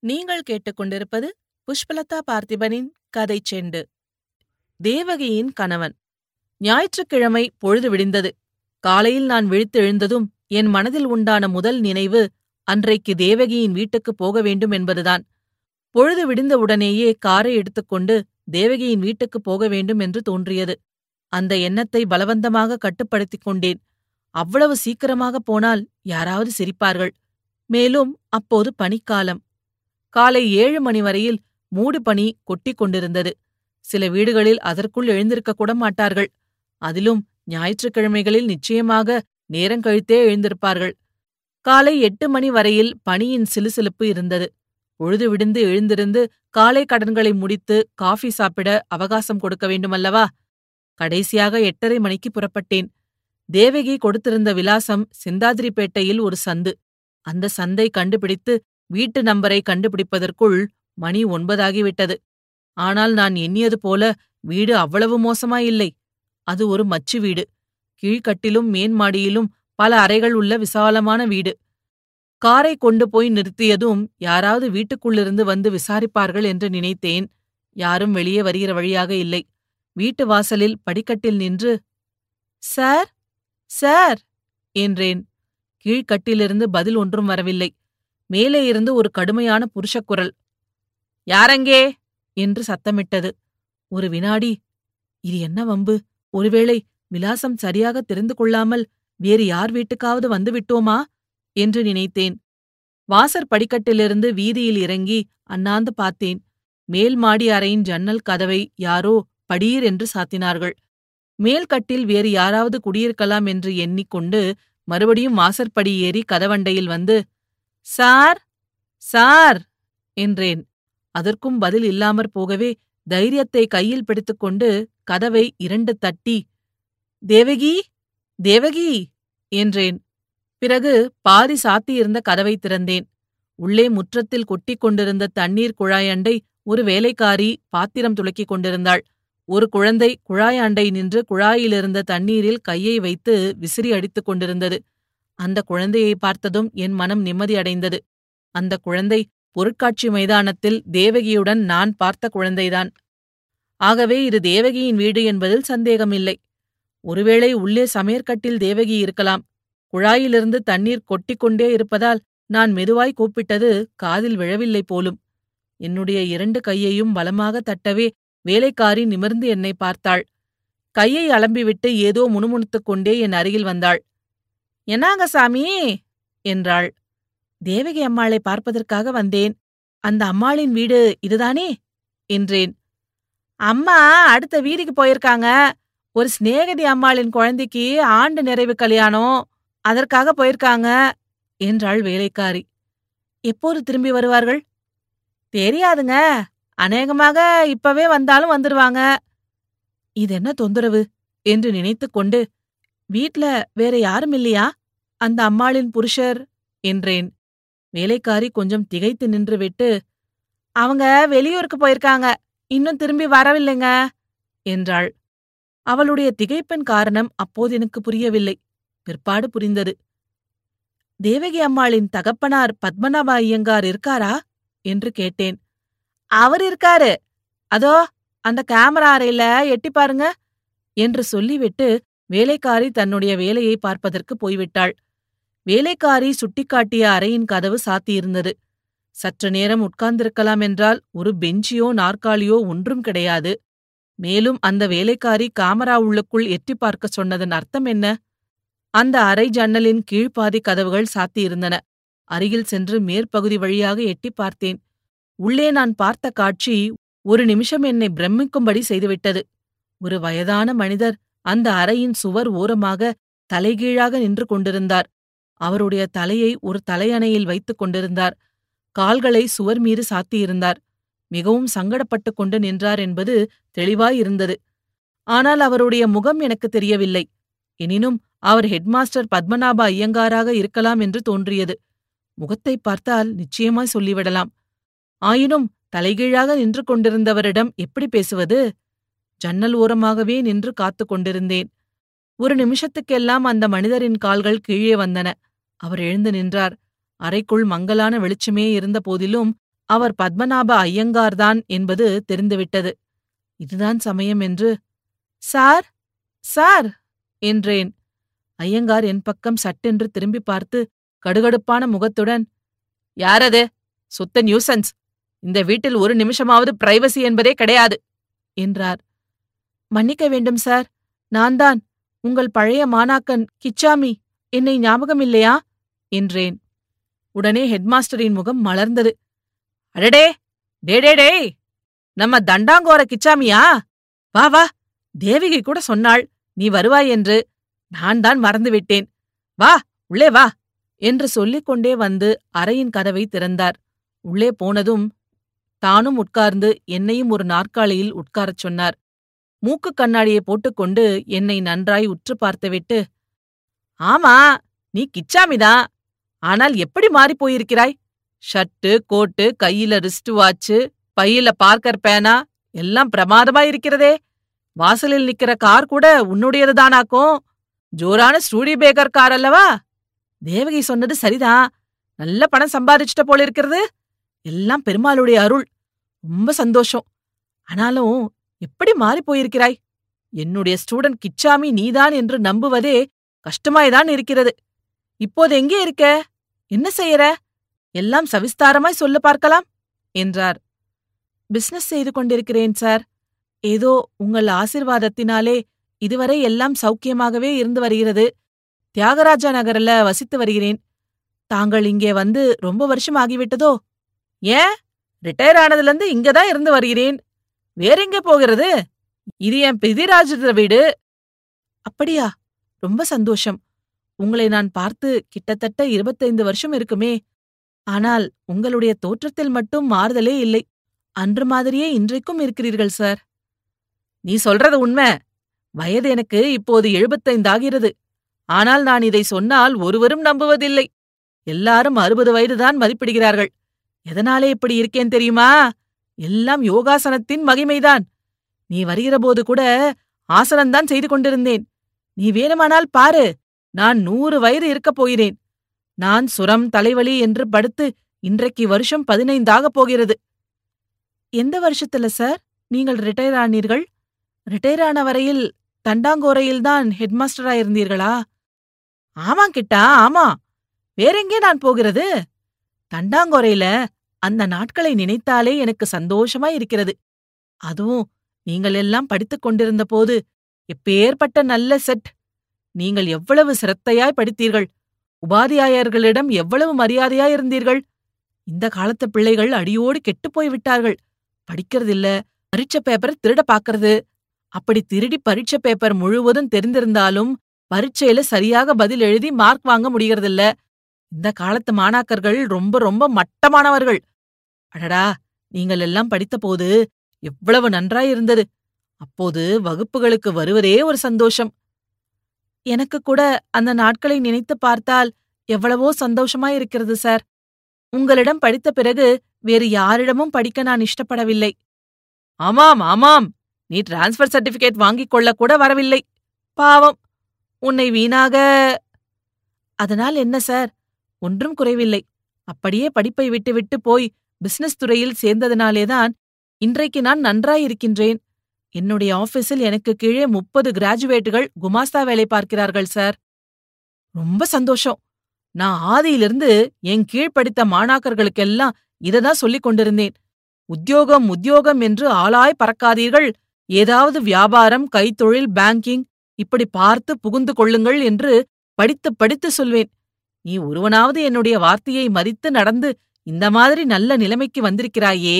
நீங்கள் கேட்டுக்கொண்டிருப்பது புஷ்பலதா பார்த்திபனின் கதை செண்டு. தேவகியின் கணவன். ஞாயிற்றுக்கிழமை பொழுது விடிந்தது. காலையில் நான் விழித்து எழுந்ததும் என் மனதில் உண்டான முதல் நினைவு அன்றைக்கு தேவகியின் வீட்டுக்குப் போக வேண்டும் என்பதுதான். பொழுது விடிந்தவுடனேயே காரை எடுத்துக்கொண்டு தேவகியின் வீட்டுக்குப் போக வேண்டும் என்று தோன்றியது. அந்த எண்ணத்தை பலவந்தமாக கட்டுப்படுத்திக் கொண்டேன். அவ்வளவு சீக்கிரமாக போனால் யாராவது சிரிப்பார்கள். மேலும் அப்போது பனிக்காலம். காலை ஏழு மணி வரையில் மூடு பனி கொட்டிக் கொண்டிருந்தது. சில வீடுகளில் அதற்குள் எழுந்திருக்க கூட மாட்டார்கள். அதிலும் ஞாயிற்றுக்கிழமைகளில் நிச்சயமாக நேரங்கழித்தே எழுந்திருப்பார்கள். காலை எட்டு மணி வரையில் பனியின் சிலுசிலுப்பு இருந்தது. பொழுது விடுந்து எழுந்திருந்து காலை கடன்களை முடித்து காஃபி சாப்பிட அவகாசம் கொடுக்க வேண்டுமல்லவா? கடைசியாக எட்டரை மணிக்கு புறப்பட்டேன். தேவகி கொடுத்திருந்த விலாசம் சிந்தாதிரிப்பேட்டையில் ஒரு சந்து. அந்த சந்தை கண்டுபிடித்து வீட்டு நம்பரை கண்டுபிடிப்பதற்குள் மணி ஒன்பதாகிவிட்டது. ஆனால் நான் எண்ணியது போல வீடு அவ்வளவு மோசமாயில்லை. அது ஒரு மச்சு வீடு. கீழ்கட்டிலும் மேன்மாடியிலும் பல அறைகள் உள்ள விசாலமான வீடு. காரை கொண்டு போய் நிறுத்தியதும் யாராவது வீட்டுக்குள்ளிருந்து வந்து விசாரிப்பார்கள் என்று நினைத்தேன். யாரும் வெளியே வருகிற வழியாக இல்லை. வீட்டு வாசலில் படிக்கட்டில் நின்று சார் சார் என்றேன். கீழ்கட்டிலிருந்து பதில் ஒன்றும் வரவில்லை. மேலே இருந்து ஒரு கடுமையான புருஷக்குரல். யாரங்கே? என்று சத்தமிட்டது. ஒரு வினாடி இது என்ன வம்பு? ஒருவேளை விலாசம் சரியாக தெரிந்து கொள்ளாமல் வேறு யார் வீட்டுக்காவது வந்து விட்டோமா? என்று நினைத்தேன். வாசற் படிக்கட்டிலிருந்து வீதியில் இறங்கி அண்ணாந்து பார்த்தேன். மேல் மாடி அறையின் ஜன்னல் கதவை யாரோ படீர் என்று சாத்தினார்கள். மேல்கட்டில் வேறு யாராவது குடியிருக்கலாம் என்று எண்ணிக்கொண்டு மறுபடியும் வாசற்படி ஏறி கதவண்டையில் வந்து சார் சார் என்றேன். அதற்கும் பதில் இல்லாமற் போகவே தைரியத்தை கையில் பிடித்துக்கொண்டு கதவை இரண்டு தட்டி தேவகி தேவகி என்றேன். பிறகு பாதி சாத்தியிருந்த கதவை திறந்தேன். உள்ளே முற்றத்தில் கொட்டிக் கொண்டிருந்த தண்ணீர் குழாயண்டை ஒரு வேலைக்காரி பாத்திரம் துளக்கிக் கொண்டிருந்தாள். ஒரு குழந்தை குழாயாண்டை நின்று குழாயிலிருந்த தண்ணீரில் கையை வைத்து விசிறி அடித்துக் கொண்டிருந்தது. அந்த குழந்தையை பார்த்ததும் என் மனம் நிம்மதியடைந்தது அந்த குழந்தை பொருட்காட்சி மைதானத்தில் தேவகியுடன் நான் பார்த்த குழந்தைதான். ஆகவே இது தேவகியின் வீடு என்பதில் சந்தேகமில்லை. ஒருவேளை உள்ளே சமையற்கட்டில் தேவகி இருக்கலாம். குழாயிலிருந்து தண்ணீர் கொட்டிக்கொண்டே இருப்பதால் நான் மெதுவாய் கூப்பிட்டது காதில் விழவில்லை போலும். என்னுடைய இரண்டு கையையும் பலமாக தட்டவே வேலைக்காரி நிமிர்ந்து என்னை பார்த்தாள். கையை அலம்பிவிட்டு ஏதோ முணுமுணுத்துக் கொண்டே என் அருகில் வந்தாள். என்னாங்க சாமி? என்றாள். தேவகி அம்மாளை பார்ப்பதற்காக வந்தேன். அந்த அம்மாளின் வீடு இதுதானே? என்றேன். அம்மா அடுத்த வீதிக்கு போயிருக்காங்க. ஒரு சிநேகதி அம்மாளின் குழந்தைக்கு ஆண்டு நிறைவு கல்யாணம். அதற்காக போயிருக்காங்க என்றாள் வேலைக்காரி. எப்போது திரும்பி வருவார்கள்? தெரியாதுங்க. அநேகமாக இப்பவே வந்தாலும் வந்துருவாங்க. இது என்ன தொந்தரவு? என்று நினைத்துக்கொண்டு வீட்ல வேற யாரும் இல்லையா? அந்த அம்மாளின் புருஷர் என்றேன். வேலைக்காரி கொஞ்சம் திகைத்து நின்றுவிட்டு அவங்க வெளியூருக்கு போயிருக்காங்க. இன்னும் திரும்பி வரவில்லைங்க என்றாள். அவளுடைய திகைப்பின் காரணம் அப்போது எனக்கு புரியவில்லை. பிற்பாடு புரிந்தது. தேவகி அம்மாளின் தகப்பனார் பத்மநாப ஐயங்கார் இருக்காரா? என்று கேட்டேன். அவர் இருக்காரு. அதோ அந்த கேமரா அறையில எட்டி பாருங்க என்று சொல்லிவிட்டு வேலைக்காரி தன்னுடைய வேலையை பார்ப்பதற்கு போய்விட்டாள். வேலைக்காரி சுட்டிக்காட்டிய அறையின் கதவு சாத்தியிருந்தது. சற்று நேரம் உட்கார்ந்திருக்கலாம் என்றால் ஒரு பெஞ்சியோ நாற்காலியோ ஒன்றும் கிடையாது. மேலும் அந்த வேலைக்காரி காமரா உள்ளுக்குள் எட்டி பார்க்க சொன்னதன் அர்த்தம் என்ன? அந்த அறை ஜன்னலின் கீழ்ப்பாதி கதவுகள் சாத்தியிருந்தன. அருகில் சென்று மேற்பகுதி வழியாக எட்டி பார்த்தேன். உள்ளே நான் பார்த்த காட்சி ஒரு நிமிஷம் என்னை பிரமிக்கும்படி செய்துவிட்டது. ஒரு வயதான மனிதர் அந்த அறையின் சுவர் ஓரமாக தலைகீழாக நின்று கொண்டிருந்தார். அவருடைய தலையை ஒரு தலையணையில் வைத்துக் கொண்டிருந்தார். கால்களை சுவர் மீது சாத்தியிருந்தார். மிகவும் சங்கடப்பட்டுக் கொண்டு நின்றார் என்பது தெளிவாயிருந்தது. ஆனால் அவருடைய முகம் எனக்கு தெரியவில்லை. எனினும் அவர் ஹெட்மாஸ்டர் பத்மநாப ஐயங்காராக இருக்கலாம் என்று தோன்றியது. முகத்தை பார்த்தால் நிச்சயமாய் சொல்லிவிடலாம். ஆயினும் தலைகீழாக நின்று கொண்டிருந்தவரிடம் எப்படி பேசுவது? ஜன்னல் ஓரமாகவே நின்று காத்து கொண்டிருந்தேன். ஒரு நிமிஷத்துக்கெல்லாம் அந்த மனிதரின் கால்கள் கீழே வந்தன. அவர் எழுந்து நின்றார். அறைக்குள் மங்கலான வெளிச்சமே இருந்த போதிலும் அவர் பத்மநாப ஐயங்கார்தான் என்பது தெரிந்துவிட்டது. இதுதான் சமயம் என்று. சார் சார் என்றேன். ஐயங்கார் என் பக்கம் சட்டென்று திரும்பி பார்த்து கடுகடுப்பான முகத்துடன் யாரது? சுத்த நியூசன்ஸ். இந்த வீட்டில் ஒரு நிமிஷமாவது பிரைவசி என்பதே கிடையாது என்றார். மன்னிக்க வேண்டும் சார். நான்தான். உங்கள் பழைய மாணாக்கன் கிச்சாமி. என்னை ஞாபகம் இல்லையா என்றேன். உடனே ஹெட்மாஸ்டரின் முகம் மலர்ந்தது. அடடே! டே டே நம்ம தண்டாங்கோர கிச்சாமியா? வா வா. தேவிகை கூட சொன்னாள் நீ வருவாய் என்று. நான் தான் மறந்துவிட்டேன் வா உள்ளே வா. என்று சொல்லிக் கொண்டே வந்து அறையின் கதவை திறந்தார். உள்ளே போனதும் தானும் உட்கார்ந்து என்னையும் ஒரு நாற்காலியில் உட்காரச் சொன்னார். மூக்கு கண்ணாடியை போட்டுக்கொண்டு என்னை நன்றாய் உற்று பார்த்துவிட்டு ஆமா நீ கிச்சாமிதான் ஆனால் எப்படி மாறிப் போயிருக்கிறாய்? ஷர்ட்டு கோட்டு கையில ரிஸ்ட் வாட்சு பையில பார்க்கர் பேனா எல்லாம் பிரமாதமா இருக்கிறதே. வாசலில் நிக்கிற கார் கூட உன்னுடையதுதானாக்கும். ஜோரான ஸ்டூடி பேக்கர் கார் அல்லவா? தேவகி சொன்னது சரிதான் நல்ல பணம் சம்பாதிச்சிட்ட போல இருக்கிறது. எல்லாம் பெருமாளுடைய அருள். ரொம்ப சந்தோஷம். ஆனாலும் எப்படி மாறிப் போயிருக்கிறாய்? என்னுடைய ஸ்டூடண்ட் கிச்சாமி நீதான் என்று நம்புவதே கஷ்டமாய்தான் இருக்கிறது. இப்போது எங்கே இருக்க? என்ன செய்யற? எல்லாம் சவிஸ்தாரமாய் சொல்ல பார்க்கலாம் என்றார். பிசினஸ் செய்து கொண்டிருக்கிறேன் சார் ஏதோ உங்கள் ஆசிர்வாதத்தினாலே இதுவரை எல்லாம் சௌக்கியமாகவே இருந்து வருகிறது. தியாகராஜா நகரில் வசித்து வருகிறேன். தாங்கள் இங்கே வந்து ரொம்ப வருஷம் ஆகிவிட்டதோ? ஏன்? ரிட்டையர் ஆனதுலேருந்து இங்கதான் இருந்து வருகிறேன். வேறெங்கே போகிறது? இது என் பிதிராஜ வீடு. அப்படியா? ரொம்ப சந்தோஷம். உங்களை நான் பார்த்து கிட்டத்தட்ட இருபத்தைந்து வருஷம் இருக்குமே. ஆனால் உங்களுடைய தோற்றத்தில் மட்டும் மாறுதலே இல்லை. அன்று மாதிரியே இன்றைக்கும் இருக்கிறீர்கள் சார். நீ சொல்றது உண்மை. வயது எனக்கு இப்போது எழுபத்தைந்தாகிறது ஆனால் நான் இதை சொன்னால் ஒருவரும் நம்புவதில்லை. எல்லாரும் அறுபது வயதுதான் மதிப்பிடுகிறார்கள். எதனாலே இப்படி இருக்கேன் தெரியுமா? எல்லாம் யோகாசனத்தின் மகிமைதான். நீ வருகிறபோது கூட ஆசனம்தான் செய்து கொண்டிருந்தேன். நீ வேணுமானால் பாரு நான் நூறு வயது இருக்கப் போகிறேன். நான் சுரம் தலைவலி என்று படுத்து இன்றைக்கு வருஷம் பதினைந்தாக போகிறது. எந்த வருஷத்துல சார்? நீங்கள் ரிட்டையர் ஆனீர்கள்? ரிட்டையர் ஆன வரையில் தண்டாங்கோரையில்தான் ஹெட்மாஸ்டரா இருந்தீர்களா ஆமா கிட்டா ஆமா. வேறெங்கே நான் போகிறது? தண்டாங்கோரையில அந்த நாட்களை நினைத்தாலே எனக்கு சந்தோஷமா இருக்கிறது. அதுவும் நீங்கள் எல்லாம் படித்துக் கொண்டிருந்த போது எப்பேற்பட்ட நல்ல செட். நீங்கள் எவ்வளவு சிரத்தையாய் படித்தீர்கள். உபாதியாயர்களிடம் எவ்வளவு மரியாதையாயிருந்தீர்கள் இந்த காலத்து பிள்ளைகள் அடியோடு கெட்டுப் போய் விட்டார்கள் படிக்கிறதில்ல பரீட்சை பேப்பர் திருட பாக்கறது அப்படி திருடி பரீட்சை பேப்பர் முழுவதும் தெரிந்திருந்தாலும் பரீட்சையில சரியாக பதில் எழுதி மார்க் வாங்க முடியறதில்ல இந்த காலத்து மாணாக்கர்கள் ரொம்ப ரொம்ப மட்டமானவர்கள். அடடா நீங்கள் எல்லாம் படித்தபோது எவ்வளவு நன்றாயிருந்தது அப்போது வகுப்புகளுக்கு வருவதே ஒரு சந்தோஷம். எனக்கு கூட அந்த நாட்களை நினைத்து பார்த்தால் எவ்வளவோ சந்தோஷமாயிருக்கிறது சார். உங்களிடம் படித்த பிறகு வேறு யாரிடமும் படிக்க நான் இஷ்டப்படவில்லை. ஆமாம் ஆமாம். நீ டிரான்ஸ்ஃபர் சர்டிபிகேட் வாங்கிக் கொள்ள கூட வரவில்லை. பாவம். உன்னை வீணாக. அதனால் என்ன சார்? ஒன்றும் குறைவில்லை. அப்படியே படிப்பை விட்டுவிட்டு போய் பிசினஸ் துறையில் சேர்ந்ததினாலேதான் இன்றைக்கு நான் நன்றாயிருக்கின்றேன் என்னுடைய ஆபீஸில் எனக்கு கீழே முப்பது கிராஜுவேட்டுகள் குமாஸ்தா வேலை பார்க்கிறார்கள் சார் ரொம்ப சந்தோஷம். நான் ஆதியிலிருந்து என் கீழ் படித்த மாணாக்கர்களுக்கெல்லாம் இததான் சொல்லிக் கொண்டிருந்தேன். உத்தியோகம் உத்தியோகம் என்று ஆளாய் பறக்காதீர்கள். ஏதாவது வியாபாரம் கைத்தொழில் பேங்கிங் இப்படி பார்த்து புகுந்து கொள்ளுங்கள் என்று படித்து படித்து சொல்வேன். நீ ஒருவனாவது என்னுடைய வார்த்தையை மதித்து நடந்து இந்த மாதிரி நல்ல நிலைமைக்கு வந்திருக்கிறாயே.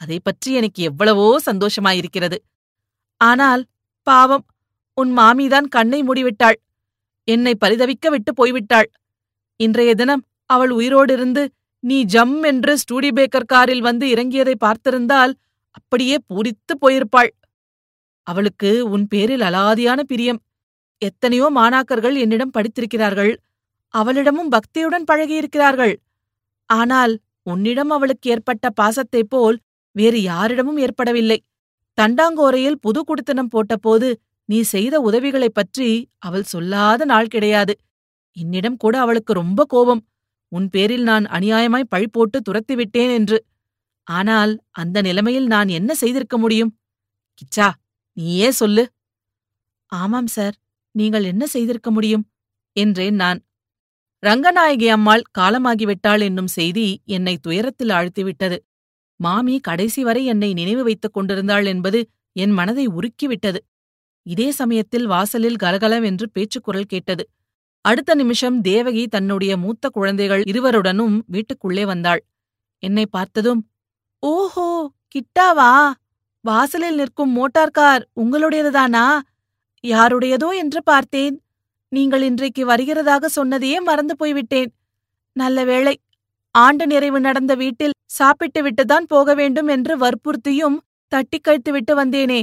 அதை பற்றி எனக்கு எவ்வளவோ சந்தோஷமாயிருக்கிறது. ஆனால் பாவம் உன் மாமிதான் கண்ணை மூடிவிட்டாள். என்னை பரிதவிக்க விட்டு போய்விட்டாள். இன்றைய தினம் அவள் உயிரோடிருந்து நீ ஜம் என்று ஸ்டூடி பேக்கர் காரில் வந்து இறங்கியதை பார்த்திருந்தால் அப்படியே பூரித்துப் போயிருப்பாள். அவளுக்கு உன் பேரில் அலாதியான பிரியம். எத்தனையோ மாணாக்கர்கள் என்னிடம் படித்திருக்கிறார்கள். அவளிடமும் பக்தியுடன் பழகியிருக்கிறார்கள். ஆனால் உன்னிடம் அவளுக்கு ஏற்பட்ட பாசத்தைப் போல் வேறு யாரிடமும் ஏற்படவில்லை. தண்டாங்கோரையில் புது குடித்தனம் போட்டபோது நீ செய்த உதவிகளைப் பற்றி அவள் சொல்லாத நாள் கிடையாது. என்னிடம் கூட அவளுக்கு ரொம்ப கோபம். உன் பேரில் நான் அநியாயமாய் பழி போட்டு துரத்திவிட்டேன் என்று. ஆனால் அந்த நிலைமையில் நான் என்ன செய்திருக்க முடியும்? கிச்சா நீயே சொல்லு. ஆமாம் சார் நீங்கள் என்ன செய்திருக்க முடியும்? என்றேன் நான். ரங்கநாயகி அம்மாள் காலமாகிவிட்டாள் என்னும் செய்தி என்னை துயரத்தில் ஆழ்த்திவிட்டது. மாமி கடைசி வரை என்னை நினைவு வைத்துக் கொண்டிருந்தாள் என்பது என் மனதை உருக்கிவிட்டது. இதே சமயத்தில் வாசலில் கலகலவென்று பேச்சுக்குரல் கேட்டது. அடுத்த நிமிஷம் தேவகி தன்னுடைய மூத்த குழந்தைகள் இருவருடனும் வீட்டுக்குள்ளே வந்தாள். என்னை பார்த்ததும் ஓஹோ கிட்டாவா வாசலில் நிற்கும் மோட்டார் கார் உங்களுடையதுதானா? யாருடையதோ என்று பார்த்தேன். நீங்கள் இன்றைக்கு வருகிறதாக சொன்னதையே மறந்து போய்விட்டேன். நல்ல வேளை ஆண்டு நிறைவு நடந்த வீட்டில் சாப்பிட்டு விட்டுதான் போக வேண்டும் என்று வற்புறுத்தியும் தட்டிக் கழித்துவிட்டு வந்தேனே.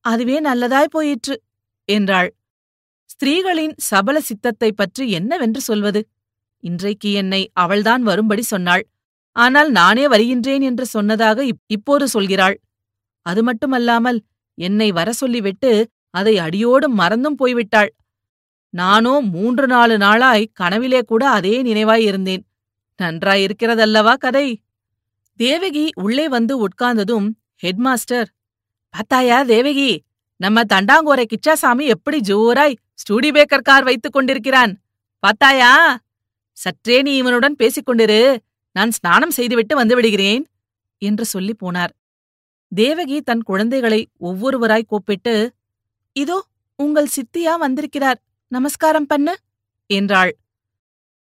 அதுவே நல்லதாய் போயிற்று என்றாள். ஸ்திரீகளின் சபல சித்தத்தைப் பற்றி என்னவென்று சொல்வது? இன்றைக்கு என்னை அவள்தான் வரும்படி சொன்னாள். ஆனால் நானே வருகின்றேன் என்று சொன்னதாக இப்போது சொல்கிறாள். அது மட்டுமல்லாமல் என்னை வர சொல்லிவிட்டு அதை அடியோடு மறந்தும் போய்விட்டாள். நானோ மூன்று நாலு நாளாய் கனவிலே கூட அதே நினைவாய் இருந்தேன். நன்றாயிருக்கிறதல்லவா கதை? தேவகி உள்ளே வந்து உட்கார்ந்ததும் ஹெட்மாஸ்டர் பத்தாயா தேவகி நம்ம தண்டாங்கோரை கிச்சாசாமி எப்படி ஜோராய் ஸ்டூடி பேக்கர் கார் வைத்துக் கொண்டிருக்கிறான். பத்தாயா சற்றே நீ இவனுடன் பேசிக் கொண்டிரு நான் ஸ்நானம் செய்துவிட்டு வந்து விடுகிறேன் என்று சொல்லி போனார். தேவகி தன் குழந்தைகளை ஒவ்வொருவராய் கூப்பிட்டு இதோ உங்கள் சித்தியா வந்திருக்கிறார். நமஸ்காரம் பண்ணு என்றாள்.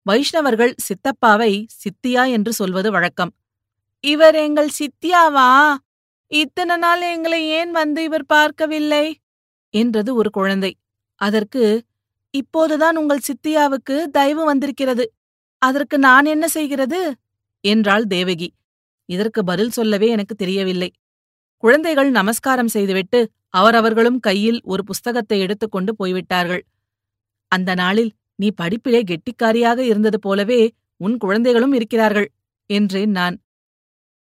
வைஷ்ணவர்கள் சித்தப்பாவை சித்தியா என்று சொல்வது வழக்கம். இவர் எங்கள் சித்தியாவா? இத்தனை நாள் எங்களை ஏன் வந்து இவர் பார்க்கவில்லை? என்றது ஒரு குழந்தை. அதற்கு இப்போதுதான் உங்கள் சித்தியாவுக்கு தயவு வந்திருக்கிறது. அதற்கு நான் என்ன செய்கிறது? என்றாள் தேவகி. இதற்கு பதில் சொல்லவே எனக்கு தெரியவில்லை. குழந்தைகள் நமஸ்காரம் செய்துவிட்டு அவரவர்களும் கையில் ஒரு புஸ்தகத்தை எடுத்துக்கொண்டு போய்விட்டார்கள். அந்த நாளில் நீ படிப்பிலே கெட்டிக்காரியாக இருந்தது போலவே உன் குழந்தைகளும் இருக்கிறார்கள் என்றேன் நான்.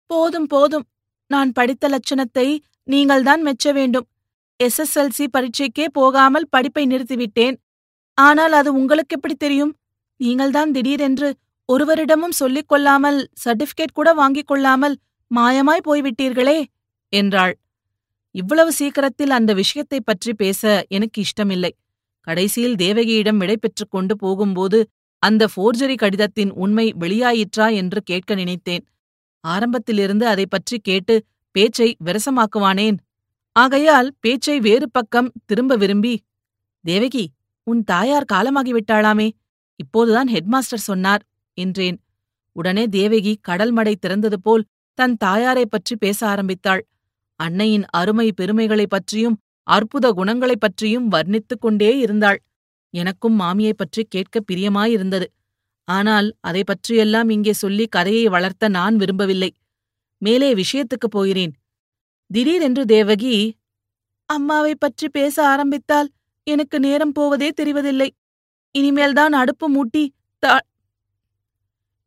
போதும் போதும். நான் படித்த லட்சணத்தை நீங்கள்தான் மெச்ச வேண்டும். எஸ்எஸ்எல்சி பரீட்சைக்கே போகாமல் படிப்பை நிறுத்திவிட்டேன். ஆனால் அது உங்களுக்கு எப்படி தெரியும்? நீங்கள்தான் திடீரென்று ஒருவரிடமும் சொல்லிக் கொள்ளாமல் சர்டிபிகேட் கூட வாங்கிக் கொள்ளாமல் மாயமாய் போய்விட்டீர்களே என்றாள். இவ்வளவு சீக்கிரத்தில் அந்த விஷயத்தைப் பற்றி பேச எனக்கு இஷ்டமில்லை. கடைசியில் தேவகியிடம் விடை பெற்றுக் கொண்டு போகும்போது அந்த ஃபோர்ஜரி கடிதத்தின் உண்மை வெளியாயிற்றா என்று கேட்க நினைத்தேன். ஆரம்பத்திலிருந்து அதை பற்றி கேட்டு பேச்சை விரசமாக்குவானேன்? ஆகையால் பேச்சை வேறு பக்கம் திரும்ப விரும்பி தேவகி உன் தாயார் காலமாகிவிட்டாளாமே இப்போதுதான் ஹெட்மாஸ்டர் சொன்னார் என்றேன். உடனே தேவகி கடல் மடை திறந்தது போல் தன் தாயாரைப் பற்றி பேச ஆரம்பித்தாள். அன்னையின் அருமை பெருமைகளைப் பற்றியும் அற்புத குணங்களைப் பற்றியும் வர்ணித்துக் கொண்டே இருந்தாள். எனக்கும் மாமியைப் பற்றி கேட்க பிரியமாயிருந்தது. ஆனால் அதை பற்றியெல்லாம் இங்கே சொல்லி கதையை வளர்த்த நான் விரும்பவில்லை. மேலே விஷயத்துக்குப் போகிறேன். திடீரென்று தேவகி அம்மாவைப் பற்றி பேச ஆரம்பித்தால் எனக்கு நேரம் போவதே தெரிவதில்லை. இனிமேல்தான் அடுப்பு மூட்டி த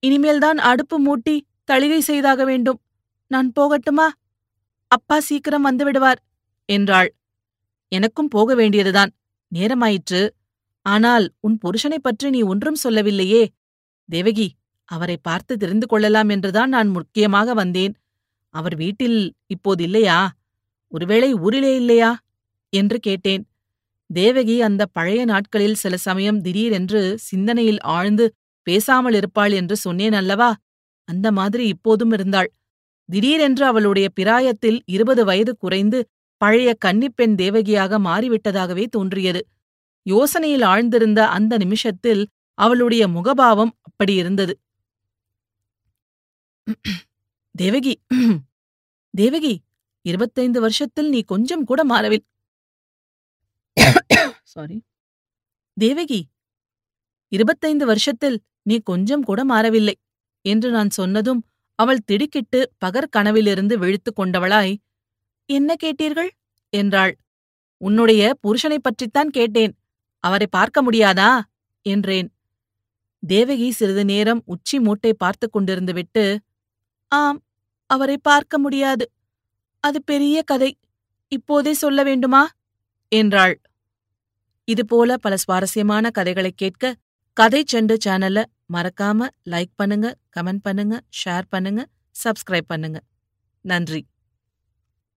இனிமேல்தான் அடுப்பு மூட்டி தளிகை செய்தாக வேண்டும். நான் போகட்டுமா? அப்பா சீக்கிரம் வந்துவிடுவார் என்றாள். எனக்கும் போக வேண்டியதுதான். நேரமாயிற்று. ஆனால் உன் புருஷனைப் பற்றி நீ ஒன்றும் சொல்லவில்லையே. தேவகி அவரை பார்த்து தெரிந்து கொள்ளலாம் என்றுதான் நான் முக்கியமாக வந்தேன். அவர் வீட்டில் இப்போது இல்லையா? ஒருவேளை ஊரிலே இல்லையா? என்று கேட்டேன். தேவகி அந்த பழைய நாட்களில் சில சமயம் திடீரென்று சிந்தனையில் ஆழ்ந்து பேசாமல் இருப்பாள் என்று சொன்னேன் அல்லவா? அந்த மாதிரி இப்போதும் இருந்தாள். திடீரென்று அவளுடைய பிராயத்தில் இருபது வயது குறைந்து பழைய கன்னிப்பெண் தேவகியாக மாறிவிட்டதாகவே தோன்றியது. யோசனையில் ஆழ்ந்திருந்த அந்த நிமிஷத்தில் அவளுடைய முகபாவம் அப்படியிருந்தது தேவகி தேவகி இருபத்தைந்து வருஷத்தில் நீ கொஞ்சம் கூட மாறவில் சாரி தேவகி இருபத்தைந்து வருஷத்தில் நீ கொஞ்சம் கூட மாறவில்லை என்று நான் சொன்னதும் அவள் திடுக்கிட்டு பகற்கனவிலிருந்து விழித்துக் கொண்டவளாய் என்ன கேட்டீர்கள்? என்றாள். உன்னுடைய புருஷனைப் பற்றித்தான் கேட்டேன். அவரை பார்க்க முடியாதா? என்றேன். தேவகி சிறிது நேரம் உச்சி மூட்டை பார்த்து கொண்டிருந்து விட்டு ஆம் அவரை பார்க்க முடியாது. அது பெரிய கதை. இப்போதே சொல்ல வேண்டுமா? என்றாள். இதுபோல பல சுவாரஸ்யமான கதைகளை கேட்க கதை செண்டு சேனலை மறக்காம லைக் பண்ணுங்க கமெண்ட் பண்ணுங்க ஷேர் பண்ணுங்க சப்ஸ்கிரைப் பண்ணுங்க. நன்றி.